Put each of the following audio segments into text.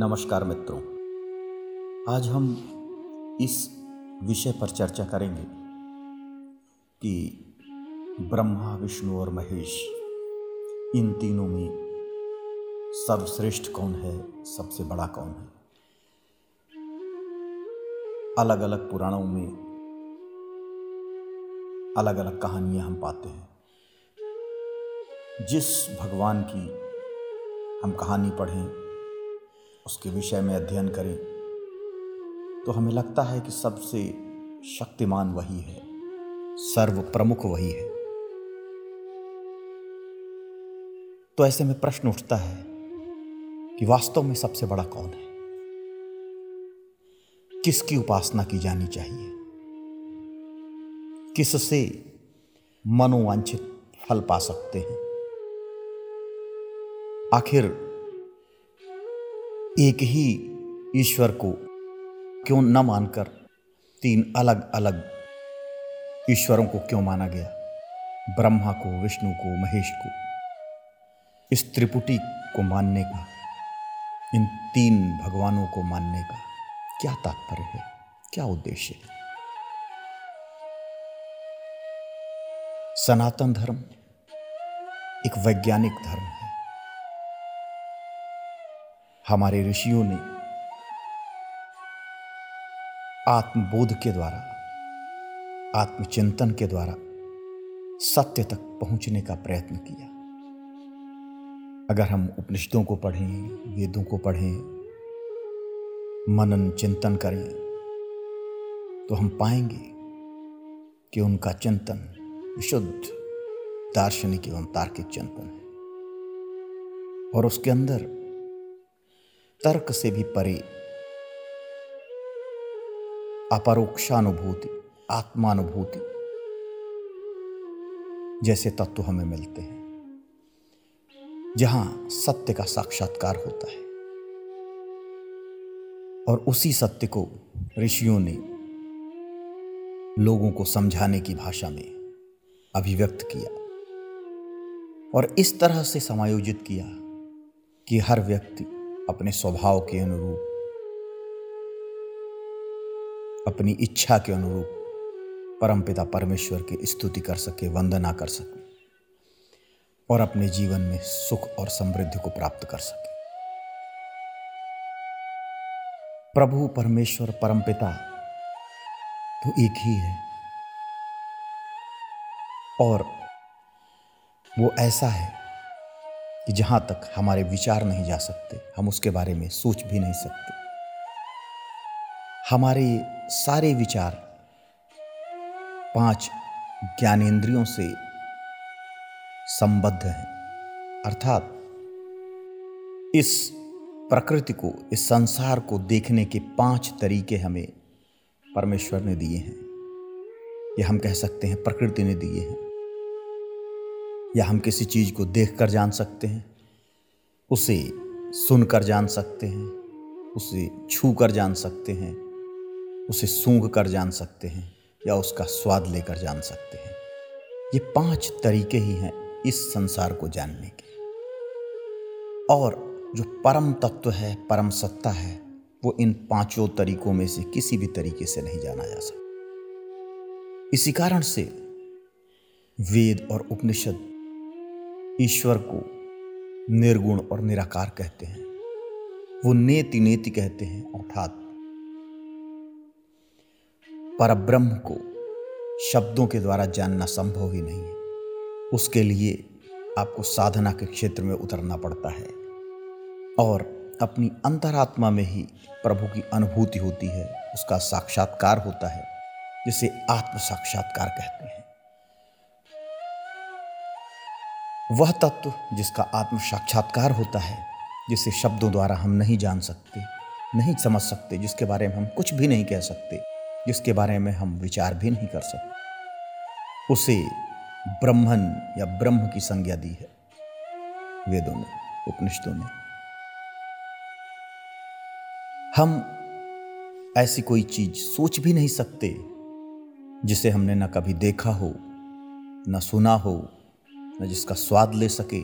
नमस्कार मित्रों। आज हम इस विषय पर चर्चा करेंगे कि ब्रह्मा, विष्णु और महेश, इन तीनों में सर्वश्रेष्ठ कौन है, सबसे बड़ा कौन है? अलग अलग पुराणों में अलग अलग कहानियाँ हम पाते हैं। जिस भगवान की हम कहानी पढ़ें उसके विषय में अध्ययन करें तो हमें लगता है कि सबसे शक्तिमान वही है सर्व प्रमुख वही है। तो ऐसे में प्रश्न उठता है कि वास्तव में सबसे बड़ा कौन है? किसकी उपासना की जानी चाहिए? किससे मनोवांछित फल पा सकते हैं? आखिर एक ही ईश्वर को क्यों न मानकर तीन अलग अलग ईश्वरों को क्यों माना गया? ब्रह्मा को, विष्णु को, महेश को। इस त्रिपुटी को मानने का, इन तीन भगवानों को मानने का क्या तात्पर्य है? क्या उद्देश्य है? सनातन धर्म एक वैज्ञानिक धर्म है। हमारे ऋषियों ने आत्मबोध के द्वारा, आत्मचिंतन के द्वारा सत्य तक पहुँचने का प्रयत्न किया। अगर हम उपनिषदों को पढ़ें, वेदों को पढ़ें, मनन, चिंतन करें तो हम पाएँगे कि उनका चिंतन विशुद्ध दार्शनिक एवं तार्किक चिंतन है। और उसके अंदर तर्क से भी परे। अपरोक्षानुभूति, आत्मानुभूति जैसे तत्व हमें मिलते हैं, जहाँ सत्य का साक्षात्कार होता है। और उसी सत्य को ऋषियों ने लोगों को समझाने की भाषा में अभिव्यक्त किया और इस तरह से समायोजित किया कि हर व्यक्ति अपने स्वभाव के अनुरूप, अपनी इच्छा के अनुरूप परमपिता परमेश्वर की स्तुति कर सके, वंदना कर सके और अपने जीवन में सुख और समृद्धि को प्राप्त कर सके। प्रभु, परमेश्वर, परमपिता तो एक ही है और वो ऐसा है कि जहाँ तक हमारे विचार नहीं जा सकते, हम उसके बारे में सोच भी नहीं सकते। हमारे सारे विचार पाँच ज्ञानेंद्रियों से संबद्ध हैं। अर्थात इस प्रकृति को, इस संसार को देखने के पाँच तरीके हमें परमेश्वर ने दिए हैं। या हम कह सकते हैं प्रकृति ने दिए हैं। या हम किसी चीज़ को देख कर जान सकते हैं, उसे सुनकर जान सकते हैं, उसे छू कर जान सकते हैं, उसे सूंघ कर जान सकते हैं या उसका स्वाद लेकर जान सकते हैं। ये पाँच तरीके ही हैं इस संसार को जानने के। और जो परम तत्व है, परम सत्ता है, वो इन पाँचों तरीकों में से किसी भी तरीके से नहीं जाना जा सकता। इसी कारण से वेद और उपनिषद ईश्वर को निर्गुण और निराकार कहते हैं। वो नेति नेति कहते हैं, अर्थात परब्रह्म को शब्दों के द्वारा जानना संभव ही नहीं है। उसके लिए आपको साधना के क्षेत्र में उतरना पड़ता है और अपनी अंतरात्मा में ही प्रभु की अनुभूति होती है, उसका साक्षात्कार होता है, जिसे आत्म साक्षात्कार कहते हैं। वह तत्व जिसका आत्म साक्षात्कार होता है, जिसे शब्दों द्वारा हम नहीं जान सकते, नहीं समझ सकते, जिसके बारे में हम कुछ भी नहीं कह सकते, जिसके बारे में हम विचार भी नहीं कर सकते। उसे ब्रह्मन या ब्रह्म की संज्ञा दी है, वेदों ने उपनिषदों ने हम ऐसी कोई चीज़ सोच भी नहीं सकते, जिसे हमने न कभी देखा हो, न सुना हो न जिसका स्वाद ले सके,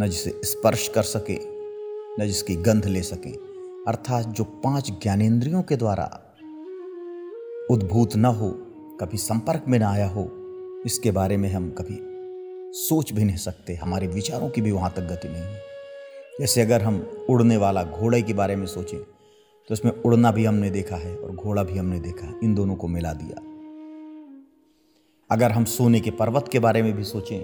न जिसे स्पर्श कर सके, न जिसकी गंध ले सके। अर्थात जो पाँच ज्ञानेंद्रियों के द्वारा उद्भूत न हो, कभी संपर्क में ना आया हो, इसके बारे में हम कभी सोच भी नहीं सकते। हमारे विचारों की भी वहाँ तक गति नहीं है। जैसे अगर हम उड़ने वाला घोड़े के बारे में सोचें तो इसमें उड़ना भी हमने देखा है और घोड़ा भी हमने देखा है। इन दोनों को मिला दिया। अगर हम सोने के पर्वत के बारे में भी सोचें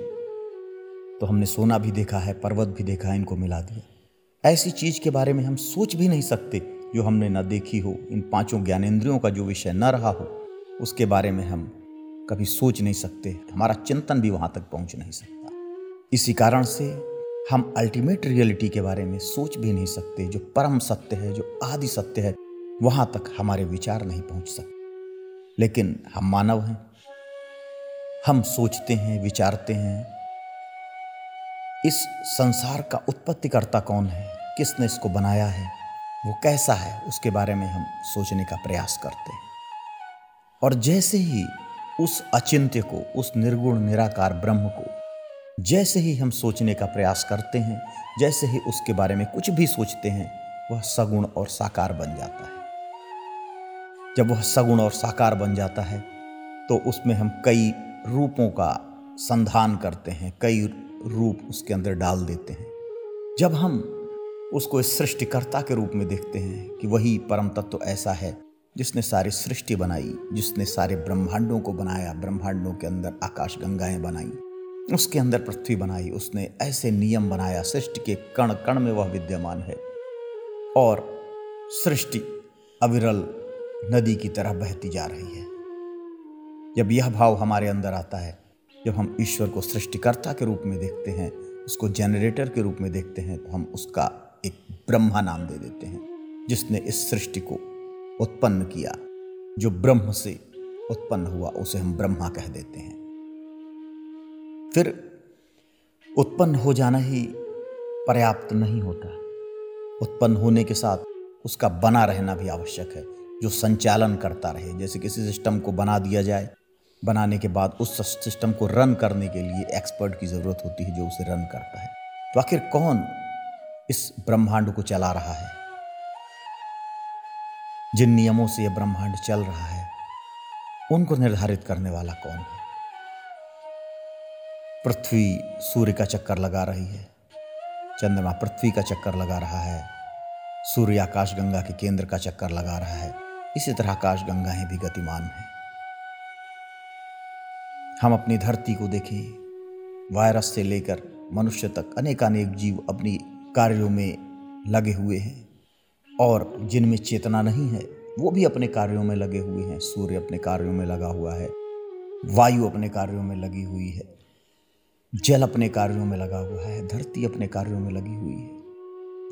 तो हमने सोना भी देखा है, पर्वत भी देखा है, इनको मिला दिया। ऐसी चीज़ के बारे में हम सोच भी नहीं सकते, जो हमने न देखी हो, इन पाँचों ज्ञानेंद्रियों का जो विषय न रहा हो, उसके बारे में हम कभी सोच नहीं सकते, हमारा चिंतन भी वहाँ तक पहुँच नहीं सकता। इसी कारण से हम अल्टीमेट रियलिटी के बारे में सोच भी नहीं सकते, जो परम सत्य है, जो आदि सत्य है, वहाँ तक हमारे विचार नहीं पहुँच सकते। लेकिन हम मानव हैं हम सोचते हैं, विचारते हैं, इस संसार का उत्पत्तिकर्ता कौन है? किसने इसको बनाया है? वो कैसा है? उसके बारे में हम सोचने का प्रयास करते हैं। और जैसे ही उस अचिंत्य को, उस निर्गुण, निराकार ब्रह्म को, जैसे ही हम सोचने का प्रयास करते हैं, जैसे ही उसके बारे में कुछ भी सोचते हैं, वह सगुण और साकार बन जाता है। जब वह सगुण और साकार बन जाता है तो उसमें हम कई रूपों का संधान करते हैं, कई रूप उसके अंदर डाल देते हैं। जब हम उसको इस सृष्टिकर्ता के रूप में देखते हैं कि वही परम तत्व तो ऐसा है जिसने सारी सृष्टि बनाई, जिसने सारे ब्रह्मांडों को बनाया, ब्रह्मांडों के अंदर आकाश गंगाएँ बनाई, उसके अंदर पृथ्वी बनाई, उसने ऐसे नियम बनाया, सृष्टि के कण कण में वह विद्यमान है। और सृष्टि अविरल नदी की तरह बहती जा रही है। जब यह भाव हमारे अंदर आता है, जब हम ईश्वर को सृष्टिकर्ता के रूप में देखते हैं, उसको जनरेटर के रूप में देखते हैं तो हम उसका एक ब्रह्मा नाम दे देते हैं, जिसने इस सृष्टि को उत्पन्न किया। जो ब्रह्म से उत्पन्न हुआ, उसे हम ब्रह्मा कह देते हैं। फिर उत्पन्न हो जाना ही पर्याप्त नहीं होता। उत्पन्न होने के साथ उसका बना रहना भी आवश्यक है, जो संचालन करता रहे। जैसे किसी सिस्टम को बना दिया जाए बनाने के बाद उस सिस्टम को रन करने के लिए एक्सपर्ट की ज़रूरत होती है जो उसे रन करता है। तो आखिर कौन इस ब्रह्मांड को चला रहा है? जिन नियमों से यह ब्रह्मांड चल रहा है, उनको निर्धारित करने वाला कौन है? पृथ्वी सूर्य का चक्कर लगा रही है। चंद्रमा पृथ्वी का चक्कर लगा रहा है। सूर्य आकाश गंगा के केंद्र का चक्कर लगा रहा है। इसी तरह आकाश गंगाएँ भी गतिमान हैं। हम अपनी धरती को देखें। वायरस से लेकर मनुष्य तक अनेकानेक जीव अपनी कार्यों में लगे हुए हैं। और जिनमें चेतना नहीं है, वो भी अपने कार्यों में लगे हुए हैं। सूर्य अपने कार्यों में लगा हुआ है। वायु अपने कार्यों में लगी हुई है। जल अपने कार्यों में लगा हुआ है। धरती अपने कार्यों में लगी हुई है।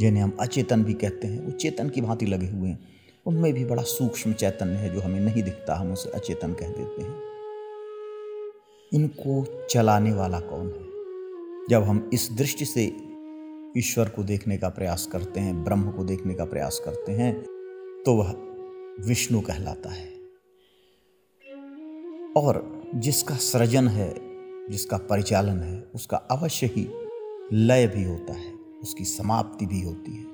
जिन्हें हम अचेतन भी कहते हैं, वो चेतन की भांति लगे हुए हैं। उनमें भी बड़ा सूक्ष्म चैतन्य है जो हमें नहीं दिखता। हम उसे अचेतन कह देते हैं। इनको चलाने वाला कौन है? जब हम इस दृष्टि से ईश्वर को देखने का प्रयास करते हैं, ब्रह्म को देखने का प्रयास करते हैं तो वह विष्णु कहलाता है। और जिसका सृजन है, जिसका परिचालन है, उसका अवश्य ही लय भी होता है, उसकी समाप्ति भी होती है।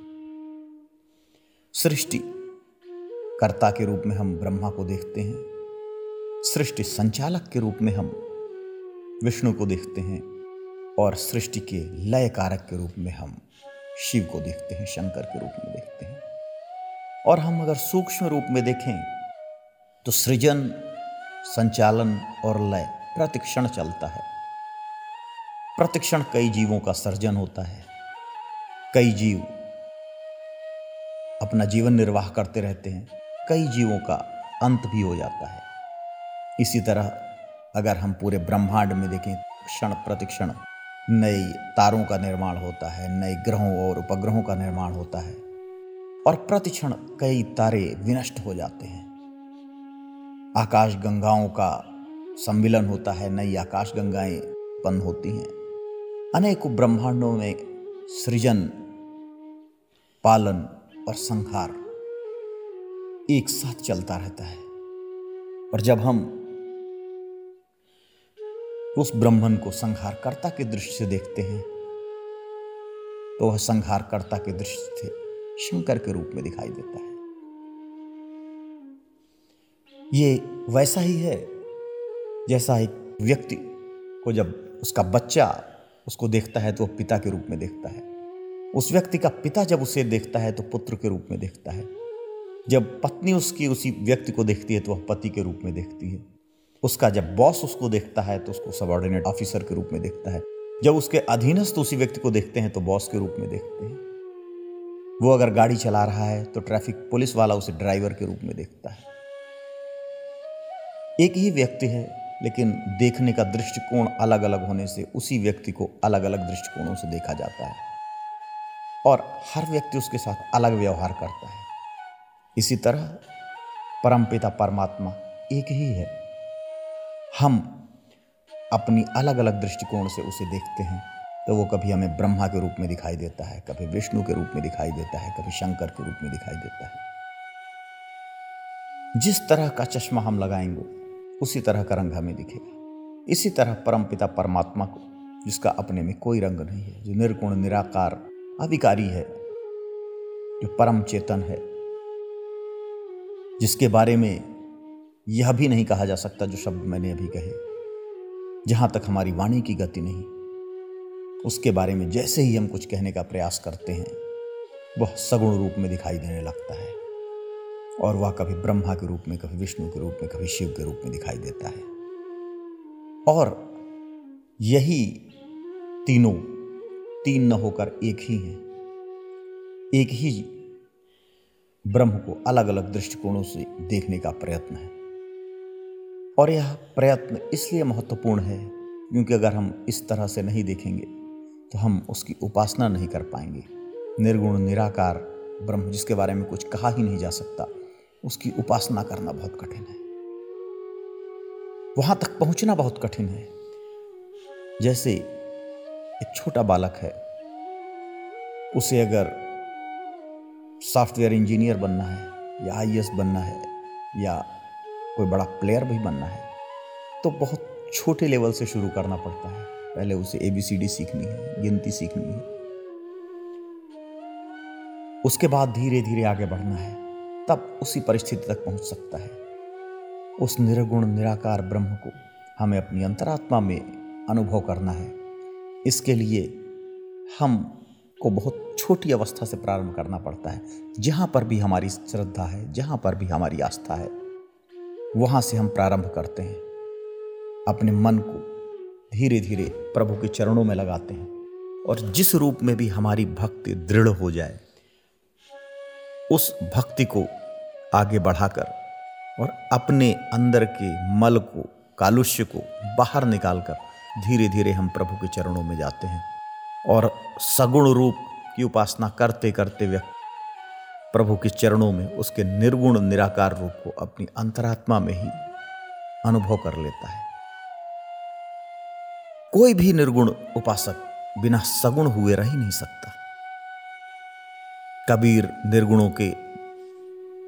सृष्टि कर्ता के रूप में हम ब्रह्मा को देखते हैं, सृष्टि संचालक के रूप में हम विष्णु को देखते हैं और सृष्टि के लय कारक के रूप में हम शिव को देखते हैं, शंकर के रूप में देखते हैं। और हम अगर सूक्ष्म रूप में देखें तो सृजन, संचालन और लय प्रतिक्षण चलता है। प्रतिक्षण कई जीवों का सर्जन होता है। कई जीव अपना जीवन निर्वाह करते रहते हैं। कई जीवों का अंत भी हो जाता है। इसी तरह अगर हम पूरे ब्रह्मांड में देखें, क्षण प्रतिक्षण नए तारों का निर्माण होता है, नए ग्रहों और उपग्रहों का निर्माण होता है, और प्रतिक्षण कई तारे विनष्ट हो जाते हैं। आकाश गंगाओं का सम्मिलन होता है, नई आकाश गंगाएँ उत्पन्न होती हैं। अनेकों ब्रह्मांडों में सृजन, पालन और संहार एक साथ चलता रहता है। और जब हम उस ब्राह्मण को संहारकर्ता के दृष्टि से देखते हैं। तो वह संहारकर्ता के दृश्य थे शंकर के रूप में दिखाई देता है। ये वैसा ही है, जैसा एक व्यक्ति को जब उसका बच्चा उसको देखता है तो वह पिता के रूप में देखता है। उस व्यक्ति का पिता जब उसे देखता है तो पुत्र के रूप में देखता है। जब पत्नी उसकी उसी व्यक्ति को देखती है तो वह पति के रूप में देखती है। उसका जब बॉस उसको देखता है तो उसको सबॉर्डिनेट ऑफिसर के रूप में देखता है। जब उसके अधीनस्थ उसी व्यक्ति को देखते हैं तो बॉस के रूप में देखते हैं। वो अगर गाड़ी चला रहा है तो ट्रैफ़िक पुलिस वाला उसे ड्राइवर के रूप में देखता है। एक ही व्यक्ति है, लेकिन देखने का दृष्टिकोण अलग अलग होने से उसी व्यक्ति को अलग अलग दृष्टिकोणों से देखा जाता है। और हर व्यक्ति उसके साथ अलग व्यवहार करता है। इसी तरह परमपिता परमात्मा एक ही है। हम अपनी अलग अलग दृष्टिकोण से उसे देखते हैं तो वो कभी हमें ब्रह्मा के रूप में दिखाई देता है, कभी विष्णु के रूप में दिखाई देता है, कभी शंकर के रूप में दिखाई देता है। जिस तरह का चश्मा हम लगाएँगे, उसी तरह का रंग हमें दिखेगा। इसी तरह परमपिता परमात्मा को, जिसका अपने में कोई रंग नहीं है, जो निर्गुण, निराकार अधिकारी है, जो परम चेतन है, जिसके बारे में यह भी नहीं कहा जा सकता जो शब्द मैंने अभी कहे। जहाँ तक हमारी वाणी की गति नहीं, उसके बारे में जैसे ही हम कुछ कहने का प्रयास करते हैं, वह सगुण रूप में दिखाई देने लगता है। और वह कभी ब्रह्मा के रूप में, कभी विष्णु के रूप में, कभी शिव के रूप में दिखाई देता है। और यही तीनों, तीन न होकर एक ही हैं। एक ही ब्रह्म को अलग अलग दृष्टिकोणों से देखने का प्रयत्न है। और यह प्रयत्न इसलिए महत्वपूर्ण है, क्योंकि अगर हम इस तरह से नहीं देखेंगे तो हम उसकी उपासना नहीं कर पाएँगे। निर्गुण, निराकार ब्रह्म, जिसके बारे में कुछ कहा ही नहीं जा सकता, उसकी उपासना करना बहुत कठिन है। वहाँ तक पहुँचना बहुत कठिन है। जैसे एक छोटा बालक है, उसे अगर सॉफ्टवेयर इंजीनियर बनना है, या आईएएस बनना है, या कोई बड़ा प्लेयर भी बनना है तो बहुत छोटे लेवल से शुरू करना पड़ता है। पहले उसे ए बी सी डी सीखनी है, गिनती सीखनी है। उसके बाद धीरे धीरे आगे बढ़ना है, तब उसी परिस्थिति तक पहुँच सकता है। उस निर्गुण, निराकार ब्रह्म को हमें अपनी अंतरात्मा में अनुभव करना है। इसके लिए हम को बहुत छोटी अवस्था से प्रारंभ करना पड़ता है, जहाँ पर भी हमारी श्रद्धा है, जहाँ पर भी हमारी आस्था है। वहाँ से हम प्रारंभ करते हैं। अपने मन को धीरे धीरे प्रभु के चरणों में लगाते हैं और जिस रूप में भी हमारी भक्ति दृढ़ हो जाए, उस भक्ति को आगे बढ़ाकर और अपने अंदर के मल को, कालुष्य को बाहर निकालकर धीरे धीरे हम प्रभु के चरणों में जाते हैं। और सगुण रूप की उपासना करते करते व्यक्ति प्रभु के चरणों में उसके निर्गुण, निराकार रूप को अपनी अंतरात्मा में ही अनुभव कर लेता है। कोई भी निर्गुण उपासक बिना सगुण हुए रह ही नहीं सकता। कबीर निर्गुणों के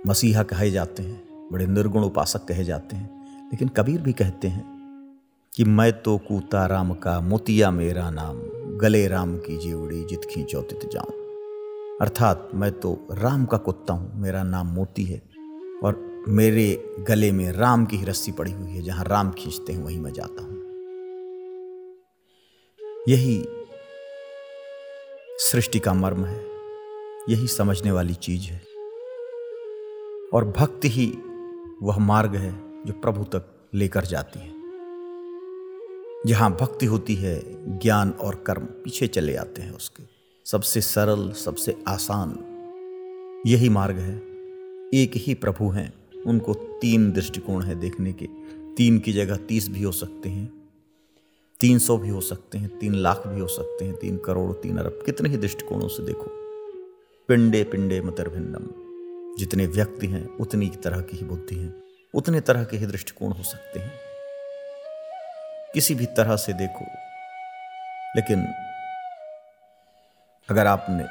मसीहा कहे जाते हैं, बड़े निर्गुण उपासक कहे जाते हैं, लेकिन कबीर भी कहते हैं कि मैं तो कूता राम का मोतिया मेरा नाम, गले राम की जीवड़ी जित खींचो तित जाऊँ। अर्थात मैं तो राम का कुत्ता हूँ, मेरा नाम मोती है और मेरे गले में राम की ही रस्सी पड़ी हुई है, जहाँ राम खींचते हैं, वहीं मैं जाता हूँ। यही सृष्टि का मर्म है, यही समझने वाली चीज़ है। और भक्ति ही वह मार्ग है जो प्रभु तक लेकर जाती है। जहाँ भक्ति होती है, ज्ञान और कर्म पीछे चले आते हैं उसके। सबसे सरल, सबसे आसान। यही मार्ग है। एक ही प्रभु हैं। उनको तीन दृष्टिकोण है देखने के। तीन की जगह तीस भी हो सकते हैं। तीन सौ भी हो सकते हैं। तीन लाख भी हो सकते हैं। तीन करोड़, तीन अरब। कितने ही दृष्टिकोणों से देखो। पिंडे पिंडे मतर भिन्नम। जितने व्यक्ति हैं, उतनी तरह की ही बुद्धि है। उतने तरह के ही दृष्टिकोण हो सकते हैं। किसी भी तरह से देखो। लेकिन अगर आपने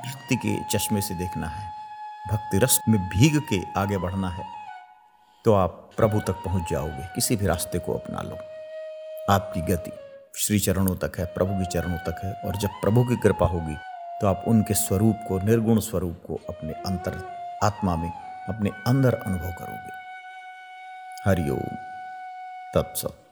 भक्ति के चश्मे से देखना है, भक्ति रस में भीग के आगे बढ़ना है तो आप प्रभु तक पहुँच जाओगे। किसी भी रास्ते को अपना लो। आपकी गति श्री चरणों तक है, प्रभु के चरणों तक है, और जब प्रभु की कृपा होगी तो आप उनके स्वरूप को, निर्गुण स्वरूप को अपने अंतर आत्मा में, अपने अंदर अनुभव करोगे। हरिओम तत्सत।